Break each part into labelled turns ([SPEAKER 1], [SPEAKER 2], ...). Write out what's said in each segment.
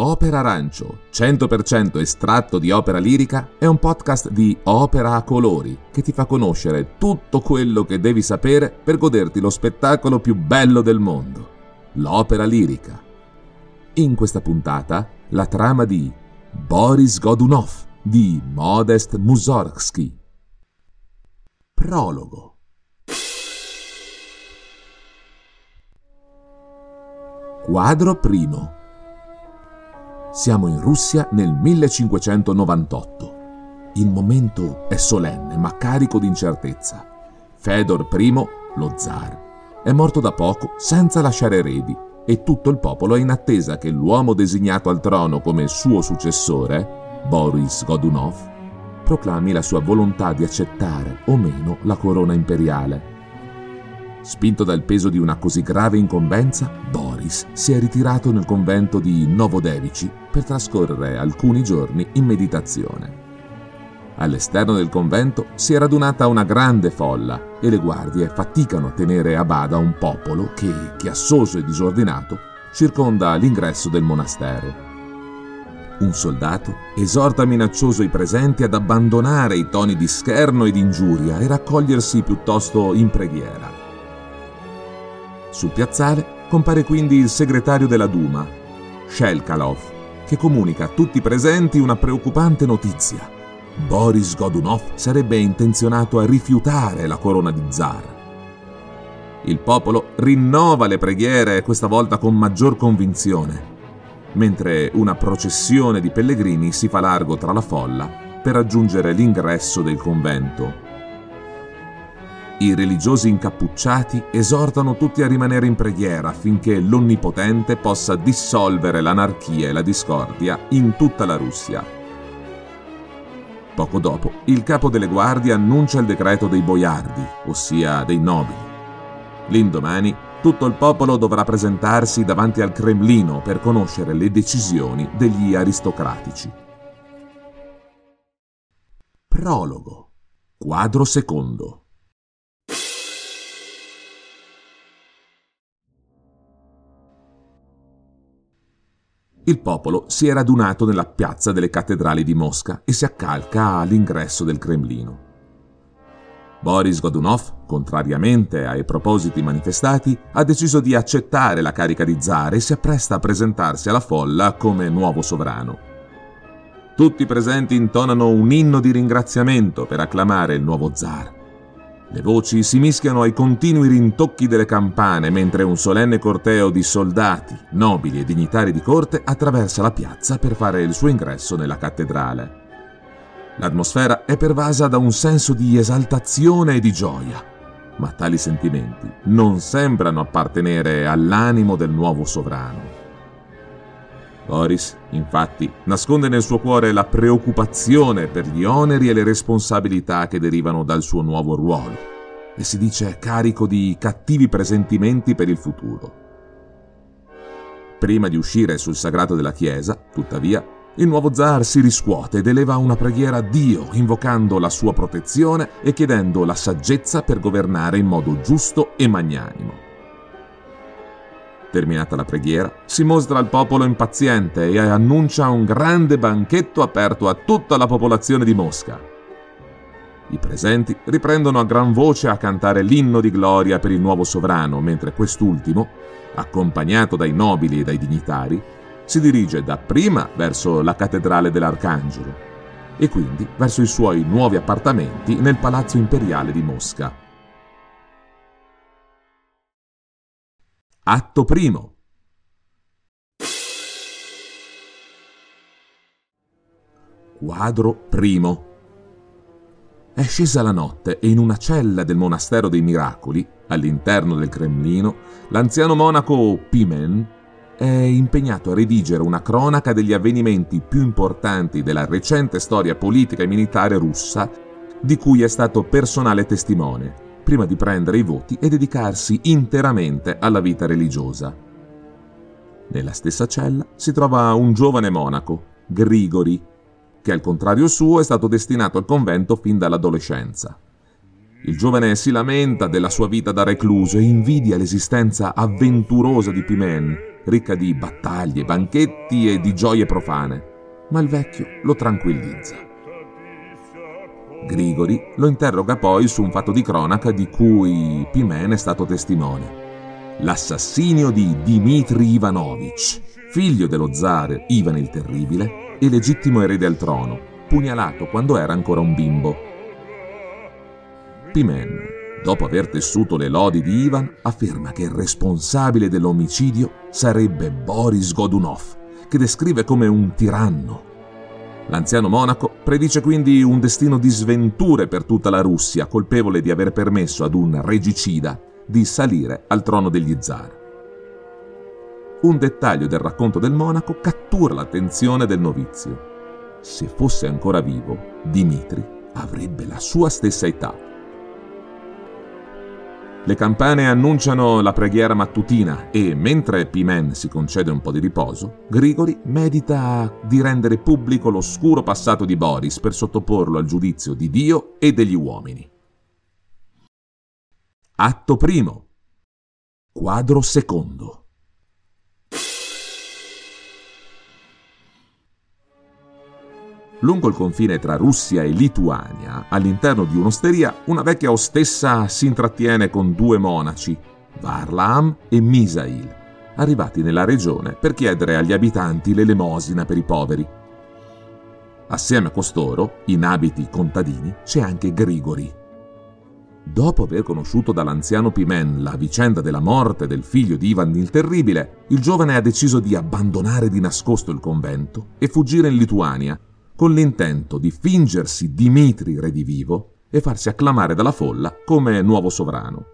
[SPEAKER 1] Opera Arancio, 100% estratto di opera lirica, è un podcast di Opera a colori che ti fa conoscere tutto quello che devi sapere per goderti lo spettacolo più bello del mondo, l'opera lirica. In questa puntata, la trama di Boris Godunov di Modest Mussorgsky. Prologo. Quadro primo. Siamo in Russia nel 1598. Il momento è solenne ma carico di incertezza. Fedor I, lo zar, è morto da poco senza lasciare eredi e tutto il popolo è in attesa che l'uomo designato al trono come suo successore, Boris Godunov, proclami la sua volontà di accettare o meno la corona imperiale. Spinto dal peso di una così grave incombenza, Boris si è ritirato nel convento di Novodevici per trascorrere alcuni giorni in meditazione. All'esterno del convento si è radunata una grande folla e le guardie faticano a tenere a bada un popolo che, chiassoso e disordinato, circonda l'ingresso del monastero. Un soldato esorta minaccioso i presenti ad abbandonare i toni di scherno e di ingiuria e raccogliersi piuttosto in preghiera. Sul piazzale compare quindi il segretario della Duma, Shelkalov, che comunica a tutti i presenti una preoccupante notizia. Boris Godunov sarebbe intenzionato a rifiutare la corona di zar. Il popolo rinnova le preghiere, questa volta con maggior convinzione, mentre una processione di pellegrini si fa largo tra la folla per raggiungere l'ingresso del convento. I religiosi incappucciati esortano tutti a rimanere in preghiera affinché l'Onnipotente possa dissolvere l'anarchia e la discordia in tutta la Russia. Poco dopo, il capo delle guardie annuncia il decreto dei boiardi, ossia dei nobili. L'indomani, tutto il popolo dovrà presentarsi davanti al Cremlino per conoscere le decisioni degli aristocratici. Prologo. Quadro secondo. Il popolo si è radunato nella piazza delle cattedrali di Mosca e si accalca all'ingresso del Cremlino. Boris Godunov, contrariamente ai propositi manifestati, ha deciso di accettare la carica di zar e si appresta a presentarsi alla folla come nuovo sovrano. Tutti i presenti intonano un inno di ringraziamento per acclamare il nuovo zar. Le voci si mischiano ai continui rintocchi delle campane mentre un solenne corteo di soldati, nobili e dignitari di corte attraversa la piazza per fare il suo ingresso nella cattedrale. L'atmosfera è pervasa da un senso di esaltazione e di gioia, ma tali sentimenti non sembrano appartenere all'animo del nuovo sovrano. Boris, infatti, nasconde nel suo cuore la preoccupazione per gli oneri e le responsabilità che derivano dal suo nuovo ruolo e si dice carico di cattivi presentimenti per il futuro. Prima di uscire sul sagrato della chiesa, tuttavia, il nuovo zar si riscuote ed eleva una preghiera a Dio, invocando la sua protezione e chiedendo la saggezza per governare in modo giusto e magnanimo. Terminata la preghiera, si mostra al popolo impaziente e annuncia un grande banchetto aperto a tutta la popolazione di Mosca. I presenti riprendono a gran voce a cantare l'inno di gloria per il nuovo sovrano, mentre quest'ultimo, accompagnato dai nobili e dai dignitari, si dirige dapprima verso la cattedrale dell'Arcangelo e quindi verso i suoi nuovi appartamenti nel Palazzo Imperiale di Mosca. Atto primo. Quadro primo. È scesa la notte e in una cella del monastero dei miracoli, all'interno del Cremlino, l'anziano monaco Pimen è impegnato a redigere una cronaca degli avvenimenti più importanti della recente storia politica e militare russa di cui è stato personale testimone, prima di prendere i voti e dedicarsi interamente alla vita religiosa. Nella stessa cella si trova un giovane monaco, Grigori, che al contrario suo è stato destinato al convento fin dall'adolescenza. Il giovane si lamenta della sua vita da recluso e invidia l'esistenza avventurosa di Pimen, ricca di battaglie, banchetti e di gioie profane, ma il vecchio lo tranquillizza. Grigori lo interroga poi su un fatto di cronaca di cui Pimen è stato testimone. L'assassinio di Dmitri Ivanovich, figlio dello zar Ivan il Terribile, e legittimo erede al trono, pugnalato quando era ancora un bimbo. Pimen, dopo aver tessuto le lodi di Ivan, afferma che il responsabile dell'omicidio sarebbe Boris Godunov, che descrive come un tiranno. L'anziano monaco predice quindi un destino di sventure per tutta la Russia, colpevole di aver permesso ad un regicida di salire al trono degli zar. Un dettaglio del racconto del monaco cattura l'attenzione del novizio. Se fosse ancora vivo, Dimitri avrebbe la sua stessa età. Le campane annunciano la preghiera mattutina e, mentre Pimen si concede un po' di riposo, Grigori medita di rendere pubblico l'oscuro passato di Boris per sottoporlo al giudizio di Dio e degli uomini. Atto primo. Quadro secondo. Lungo il confine tra Russia e Lituania, all'interno di un'osteria, una vecchia ostessa si intrattiene con due monaci, Varlam e Misail, arrivati nella regione per chiedere agli abitanti l'elemosina per i poveri. Assieme a costoro, in abiti contadini, c'è anche Grigori. Dopo aver conosciuto dall'anziano Pimen la vicenda della morte del figlio di Ivan il Terribile, il giovane ha deciso di abbandonare di nascosto il convento e fuggire in Lituania, con l'intento di fingersi Dimitri redivivo e farsi acclamare dalla folla come nuovo sovrano.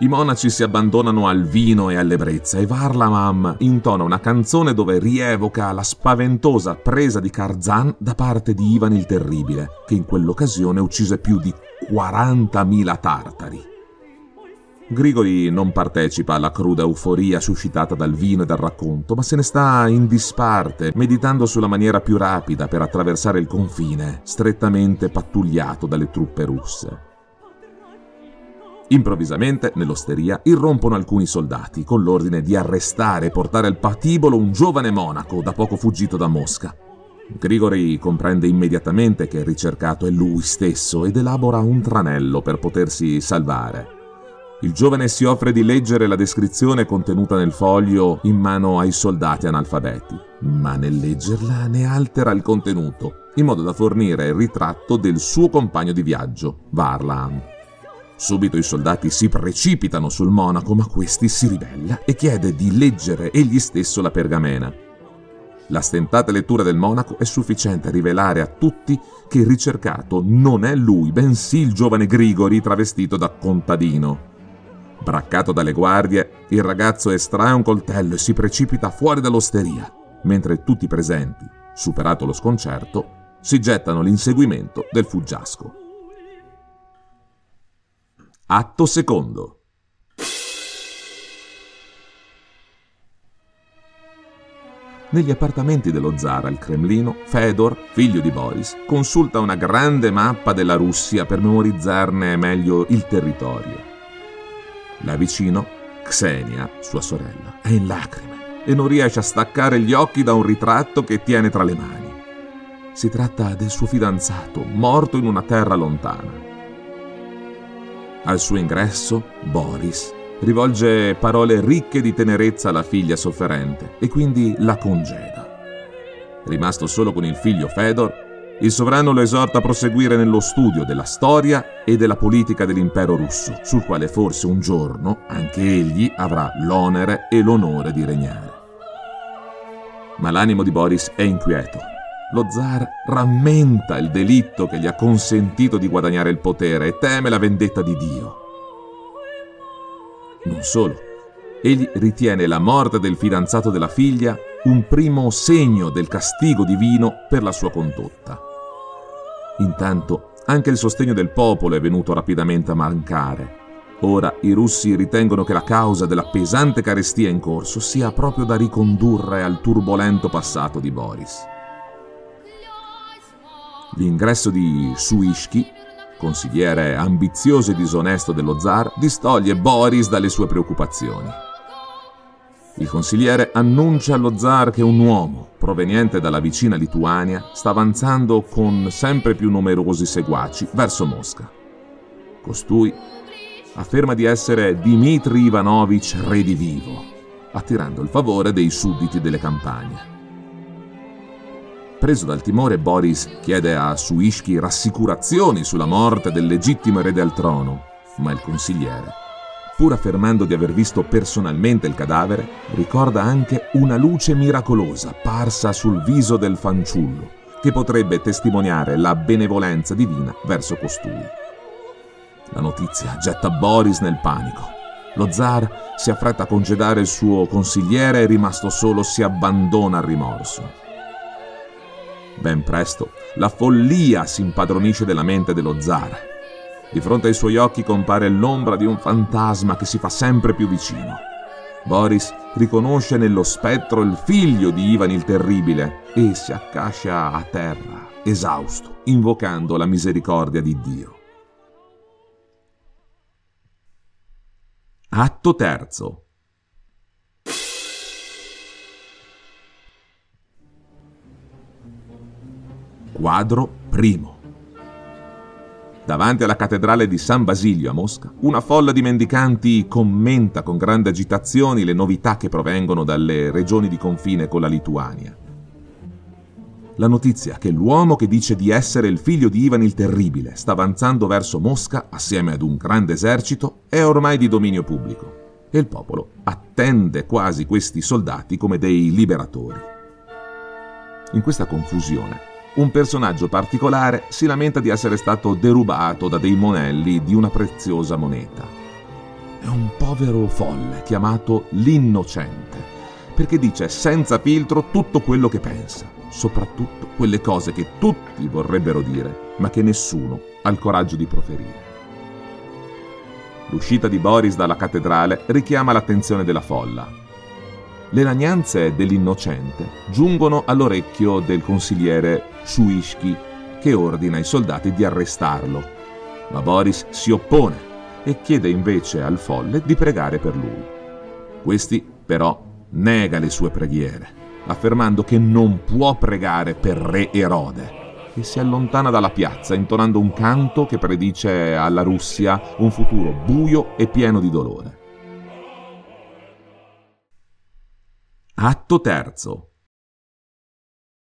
[SPEAKER 1] I monaci si abbandonano al vino e all'ebbrezza e Varlamam intona una canzone dove rievoca la spaventosa presa di Karzan da parte di Ivan il Terribile, che in quell'occasione uccise più di 40.000 tartari. Grigori non partecipa alla cruda euforia suscitata dal vino e dal racconto, ma se ne sta in disparte, meditando sulla maniera più rapida per attraversare il confine, strettamente pattugliato dalle truppe russe. Improvvisamente, nell'osteria, irrompono alcuni soldati con l'ordine di arrestare e portare al patibolo un giovane monaco da poco fuggito da Mosca. Grigori comprende immediatamente che il ricercato è lui stesso ed elabora un tranello per potersi salvare. Il giovane si offre di leggere la descrizione contenuta nel foglio in mano ai soldati analfabeti, ma nel leggerla ne altera il contenuto, in modo da fornire il ritratto del suo compagno di viaggio, Varlam. Subito i soldati si precipitano sul monaco, ma questi si ribella e chiede di leggere egli stesso la pergamena. La stentata lettura del monaco è sufficiente a rivelare a tutti che il ricercato non è lui, bensì il giovane Grigori travestito da contadino. Braccato dalle guardie, il ragazzo estrae un coltello e si precipita fuori dall'osteria, mentre tutti i presenti, superato lo sconcerto, si gettano all'inseguimento del fuggiasco. Atto secondo. Negli appartamenti dello zar al Cremlino, Fedor, figlio di Boris, consulta una grande mappa della Russia per memorizzarne meglio il territorio. Là vicino, Xenia, sua sorella, è in lacrime e non riesce a staccare gli occhi da un ritratto che tiene tra le mani. Si tratta del suo fidanzato, morto in una terra lontana. Al suo ingresso, Boris rivolge parole ricche di tenerezza alla figlia sofferente e quindi la congeda. Rimasto solo con il figlio Fedor, il sovrano lo esorta a proseguire nello studio della storia e della politica dell'impero russo, sul quale forse un giorno anche egli avrà l'onere e l'onore di regnare. Ma l'animo di Boris è inquieto. Lo zar rammenta il delitto che gli ha consentito di guadagnare il potere e teme la vendetta di Dio. Non solo, Egli ritiene la morte del fidanzato della figlia un primo segno del castigo divino per la sua condotta. Intanto anche il sostegno del popolo è venuto rapidamente a mancare. Ora i russi ritengono che la causa della pesante carestia in corso sia proprio da ricondurre al turbolento passato di Boris. L'ingresso di Suishki, consigliere ambizioso e disonesto dello zar, distoglie Boris dalle sue preoccupazioni. Il consigliere annuncia allo zar che un uomo, proveniente dalla vicina Lituania, sta avanzando con sempre più numerosi seguaci verso Mosca. Costui afferma di essere Dmitry Ivanovich redivivo, attirando il favore dei sudditi delle campagne. Preso dal timore, Boris chiede a Suishki rassicurazioni sulla morte del legittimo erede al trono, ma il consigliere pur affermando di aver visto personalmente il cadavere, ricorda anche una luce miracolosa parsa sul viso del fanciullo, che potrebbe testimoniare la benevolenza divina verso costui. La notizia getta Boris nel panico. Lo zar si affretta a congedare il suo consigliere e rimasto solo si abbandona al rimorso. Ben presto la follia si impadronisce della mente dello zar di fronte ai suoi occhi compare l'ombra di un fantasma che si fa sempre più vicino. Boris riconosce nello spettro il figlio di Ivan il Terribile e si accascia a terra, esausto, invocando la misericordia di Dio. Atto terzo. Quadro primo. Davanti alla cattedrale di San Basilio a Mosca, una folla di mendicanti commenta con grande agitazione le novità che provengono dalle regioni di confine con la Lituania. La notizia che l'uomo che dice di essere il figlio di Ivan il Terribile sta avanzando verso Mosca assieme ad un grande esercito è ormai di dominio pubblico e il popolo attende quasi questi soldati come dei liberatori. In questa confusione un personaggio particolare si lamenta di essere stato derubato da dei monelli di una preziosa moneta. È un povero folle chiamato l'innocente, perché dice senza filtro tutto quello che pensa, soprattutto quelle cose che tutti vorrebbero dire, ma che nessuno ha il coraggio di proferire. L'uscita di Boris dalla cattedrale richiama l'attenzione della folla le lagnanze dell'innocente giungono all'orecchio del consigliere Suishki, che ordina ai soldati di arrestarlo. Ma Boris si oppone e chiede invece al folle di pregare per lui. Questi, però, nega le sue preghiere, affermando che non può pregare per re Erode e si allontana dalla piazza intonando un canto che predice alla Russia un futuro buio e pieno di dolore. Atto terzo.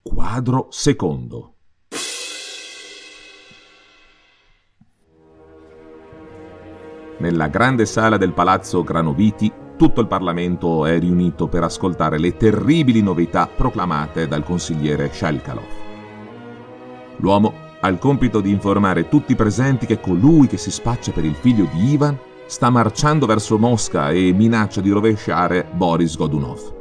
[SPEAKER 1] Quadro secondo. Nella grande sala del palazzo Granoviti tutto il Parlamento è riunito per ascoltare le terribili novità proclamate dal consigliere Shelkalov. L'uomo ha il compito di informare tutti i presenti che colui che si spaccia per il figlio di Ivan sta marciando verso Mosca e minaccia di rovesciare Boris Godunov.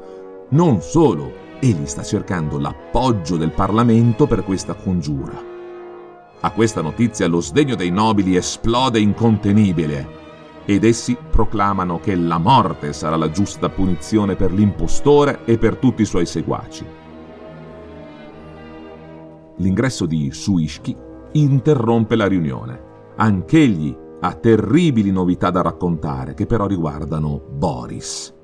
[SPEAKER 1] Non solo, egli sta cercando l'appoggio del Parlamento per questa congiura. A questa notizia lo sdegno dei nobili esplode incontenibile ed essi proclamano che la morte sarà la giusta punizione per l'impostore e per tutti i suoi seguaci. L'ingresso di Suishki interrompe la riunione. Anch'egli ha terribili novità da raccontare che però riguardano Boris.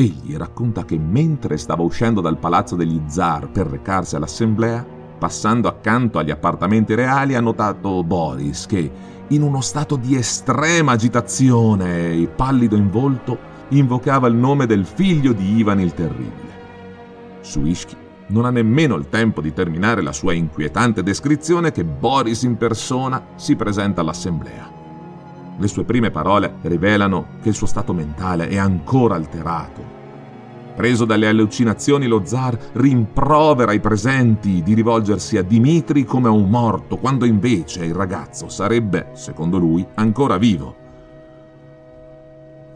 [SPEAKER 1] Egli racconta che mentre stava uscendo dal palazzo degli zar per recarsi all'assemblea, passando accanto agli appartamenti reali, ha notato Boris che, in uno stato di estrema agitazione e pallido in volto, invocava il nome del figlio di Ivan il Terribile. Suishki non ha nemmeno il tempo di terminare la sua inquietante descrizione che Boris in persona si presenta all'assemblea. Le sue prime parole rivelano che il suo stato mentale è ancora alterato. Preso dalle allucinazioni, lo zar rimprovera i presenti di rivolgersi a Dimitri come a un morto, quando invece il ragazzo sarebbe, secondo lui, ancora vivo.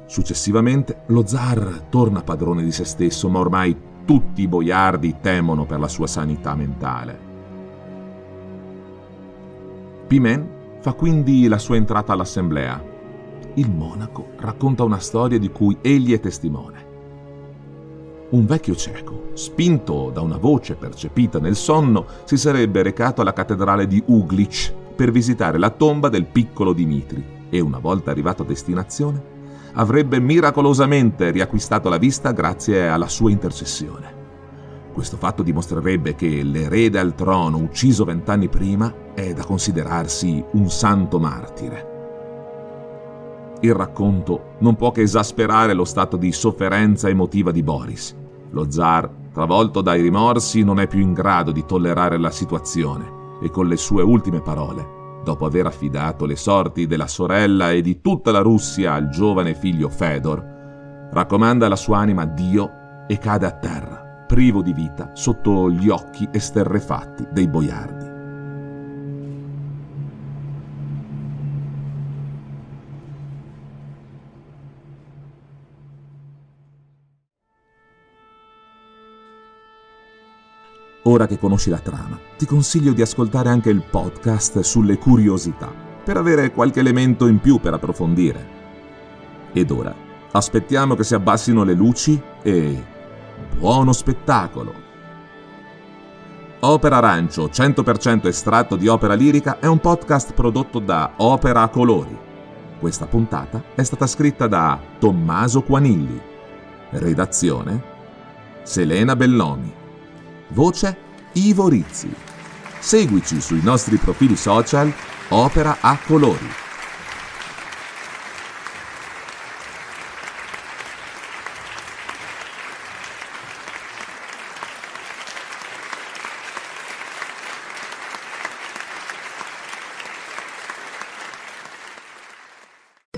[SPEAKER 1] Successivamente lo zar torna padrone di se stesso, ma ormai tutti i boiardi temono per la sua sanità mentale. Pimen fa quindi la sua entrata all'assemblea. Il monaco racconta una storia di cui egli è testimone. Un vecchio cieco, spinto da una voce percepita nel sonno, si sarebbe recato alla cattedrale di Uglitch per visitare la tomba del piccolo Dimitri e una volta arrivato a destinazione avrebbe miracolosamente riacquistato la vista grazie alla sua intercessione. Questo fatto dimostrerebbe che l'erede al trono ucciso vent'anni prima è da considerarsi un santo martire. Il racconto non può che esasperare lo stato di sofferenza emotiva di Boris. Lo zar, travolto dai rimorsi, non è più in grado di tollerare la situazione e con le sue ultime parole dopo aver affidato le sorti della sorella e di tutta la Russia al giovane figlio Fedor, raccomanda la sua anima a Dio e cade a terra, privo di vita, sotto gli occhi esterrefatti dei boiardi. Ora che conosci la trama, ti consiglio di ascoltare anche il podcast sulle curiosità, per avere qualche elemento in più per approfondire. Ed ora, aspettiamo che si abbassino le luci e... buono spettacolo! Opera Arancio, 100% estratto di opera lirica, è un podcast prodotto da Opera a Colori. Questa puntata è stata scritta da Tommaso Quanilli. Redazione Selena Bellomi. Voce Ivo Rizzi. Seguici sui nostri profili social Opera a colori.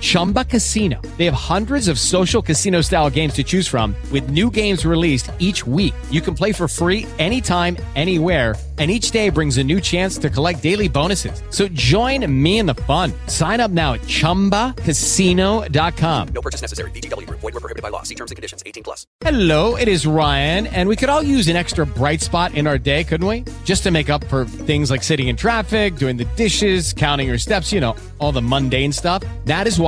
[SPEAKER 2] Chumba Casino. They have hundreds of social casino style games to choose from, with new games released each week. You can play for free anytime, anywhere and each day brings a new chance to collect daily bonuses. So join me in the fun. Sign up now at ChumbaCasino.com.
[SPEAKER 3] No purchase necessary. VGW. Void were prohibited by law. See terms and conditions. 18 plus.
[SPEAKER 2] Hello, it is Ryan, and we could all use an extra bright spot in our day, couldn't we? Just to make up for things like sitting in traffic, doing the dishes, counting your steps, you know, all the mundane stuff. That is why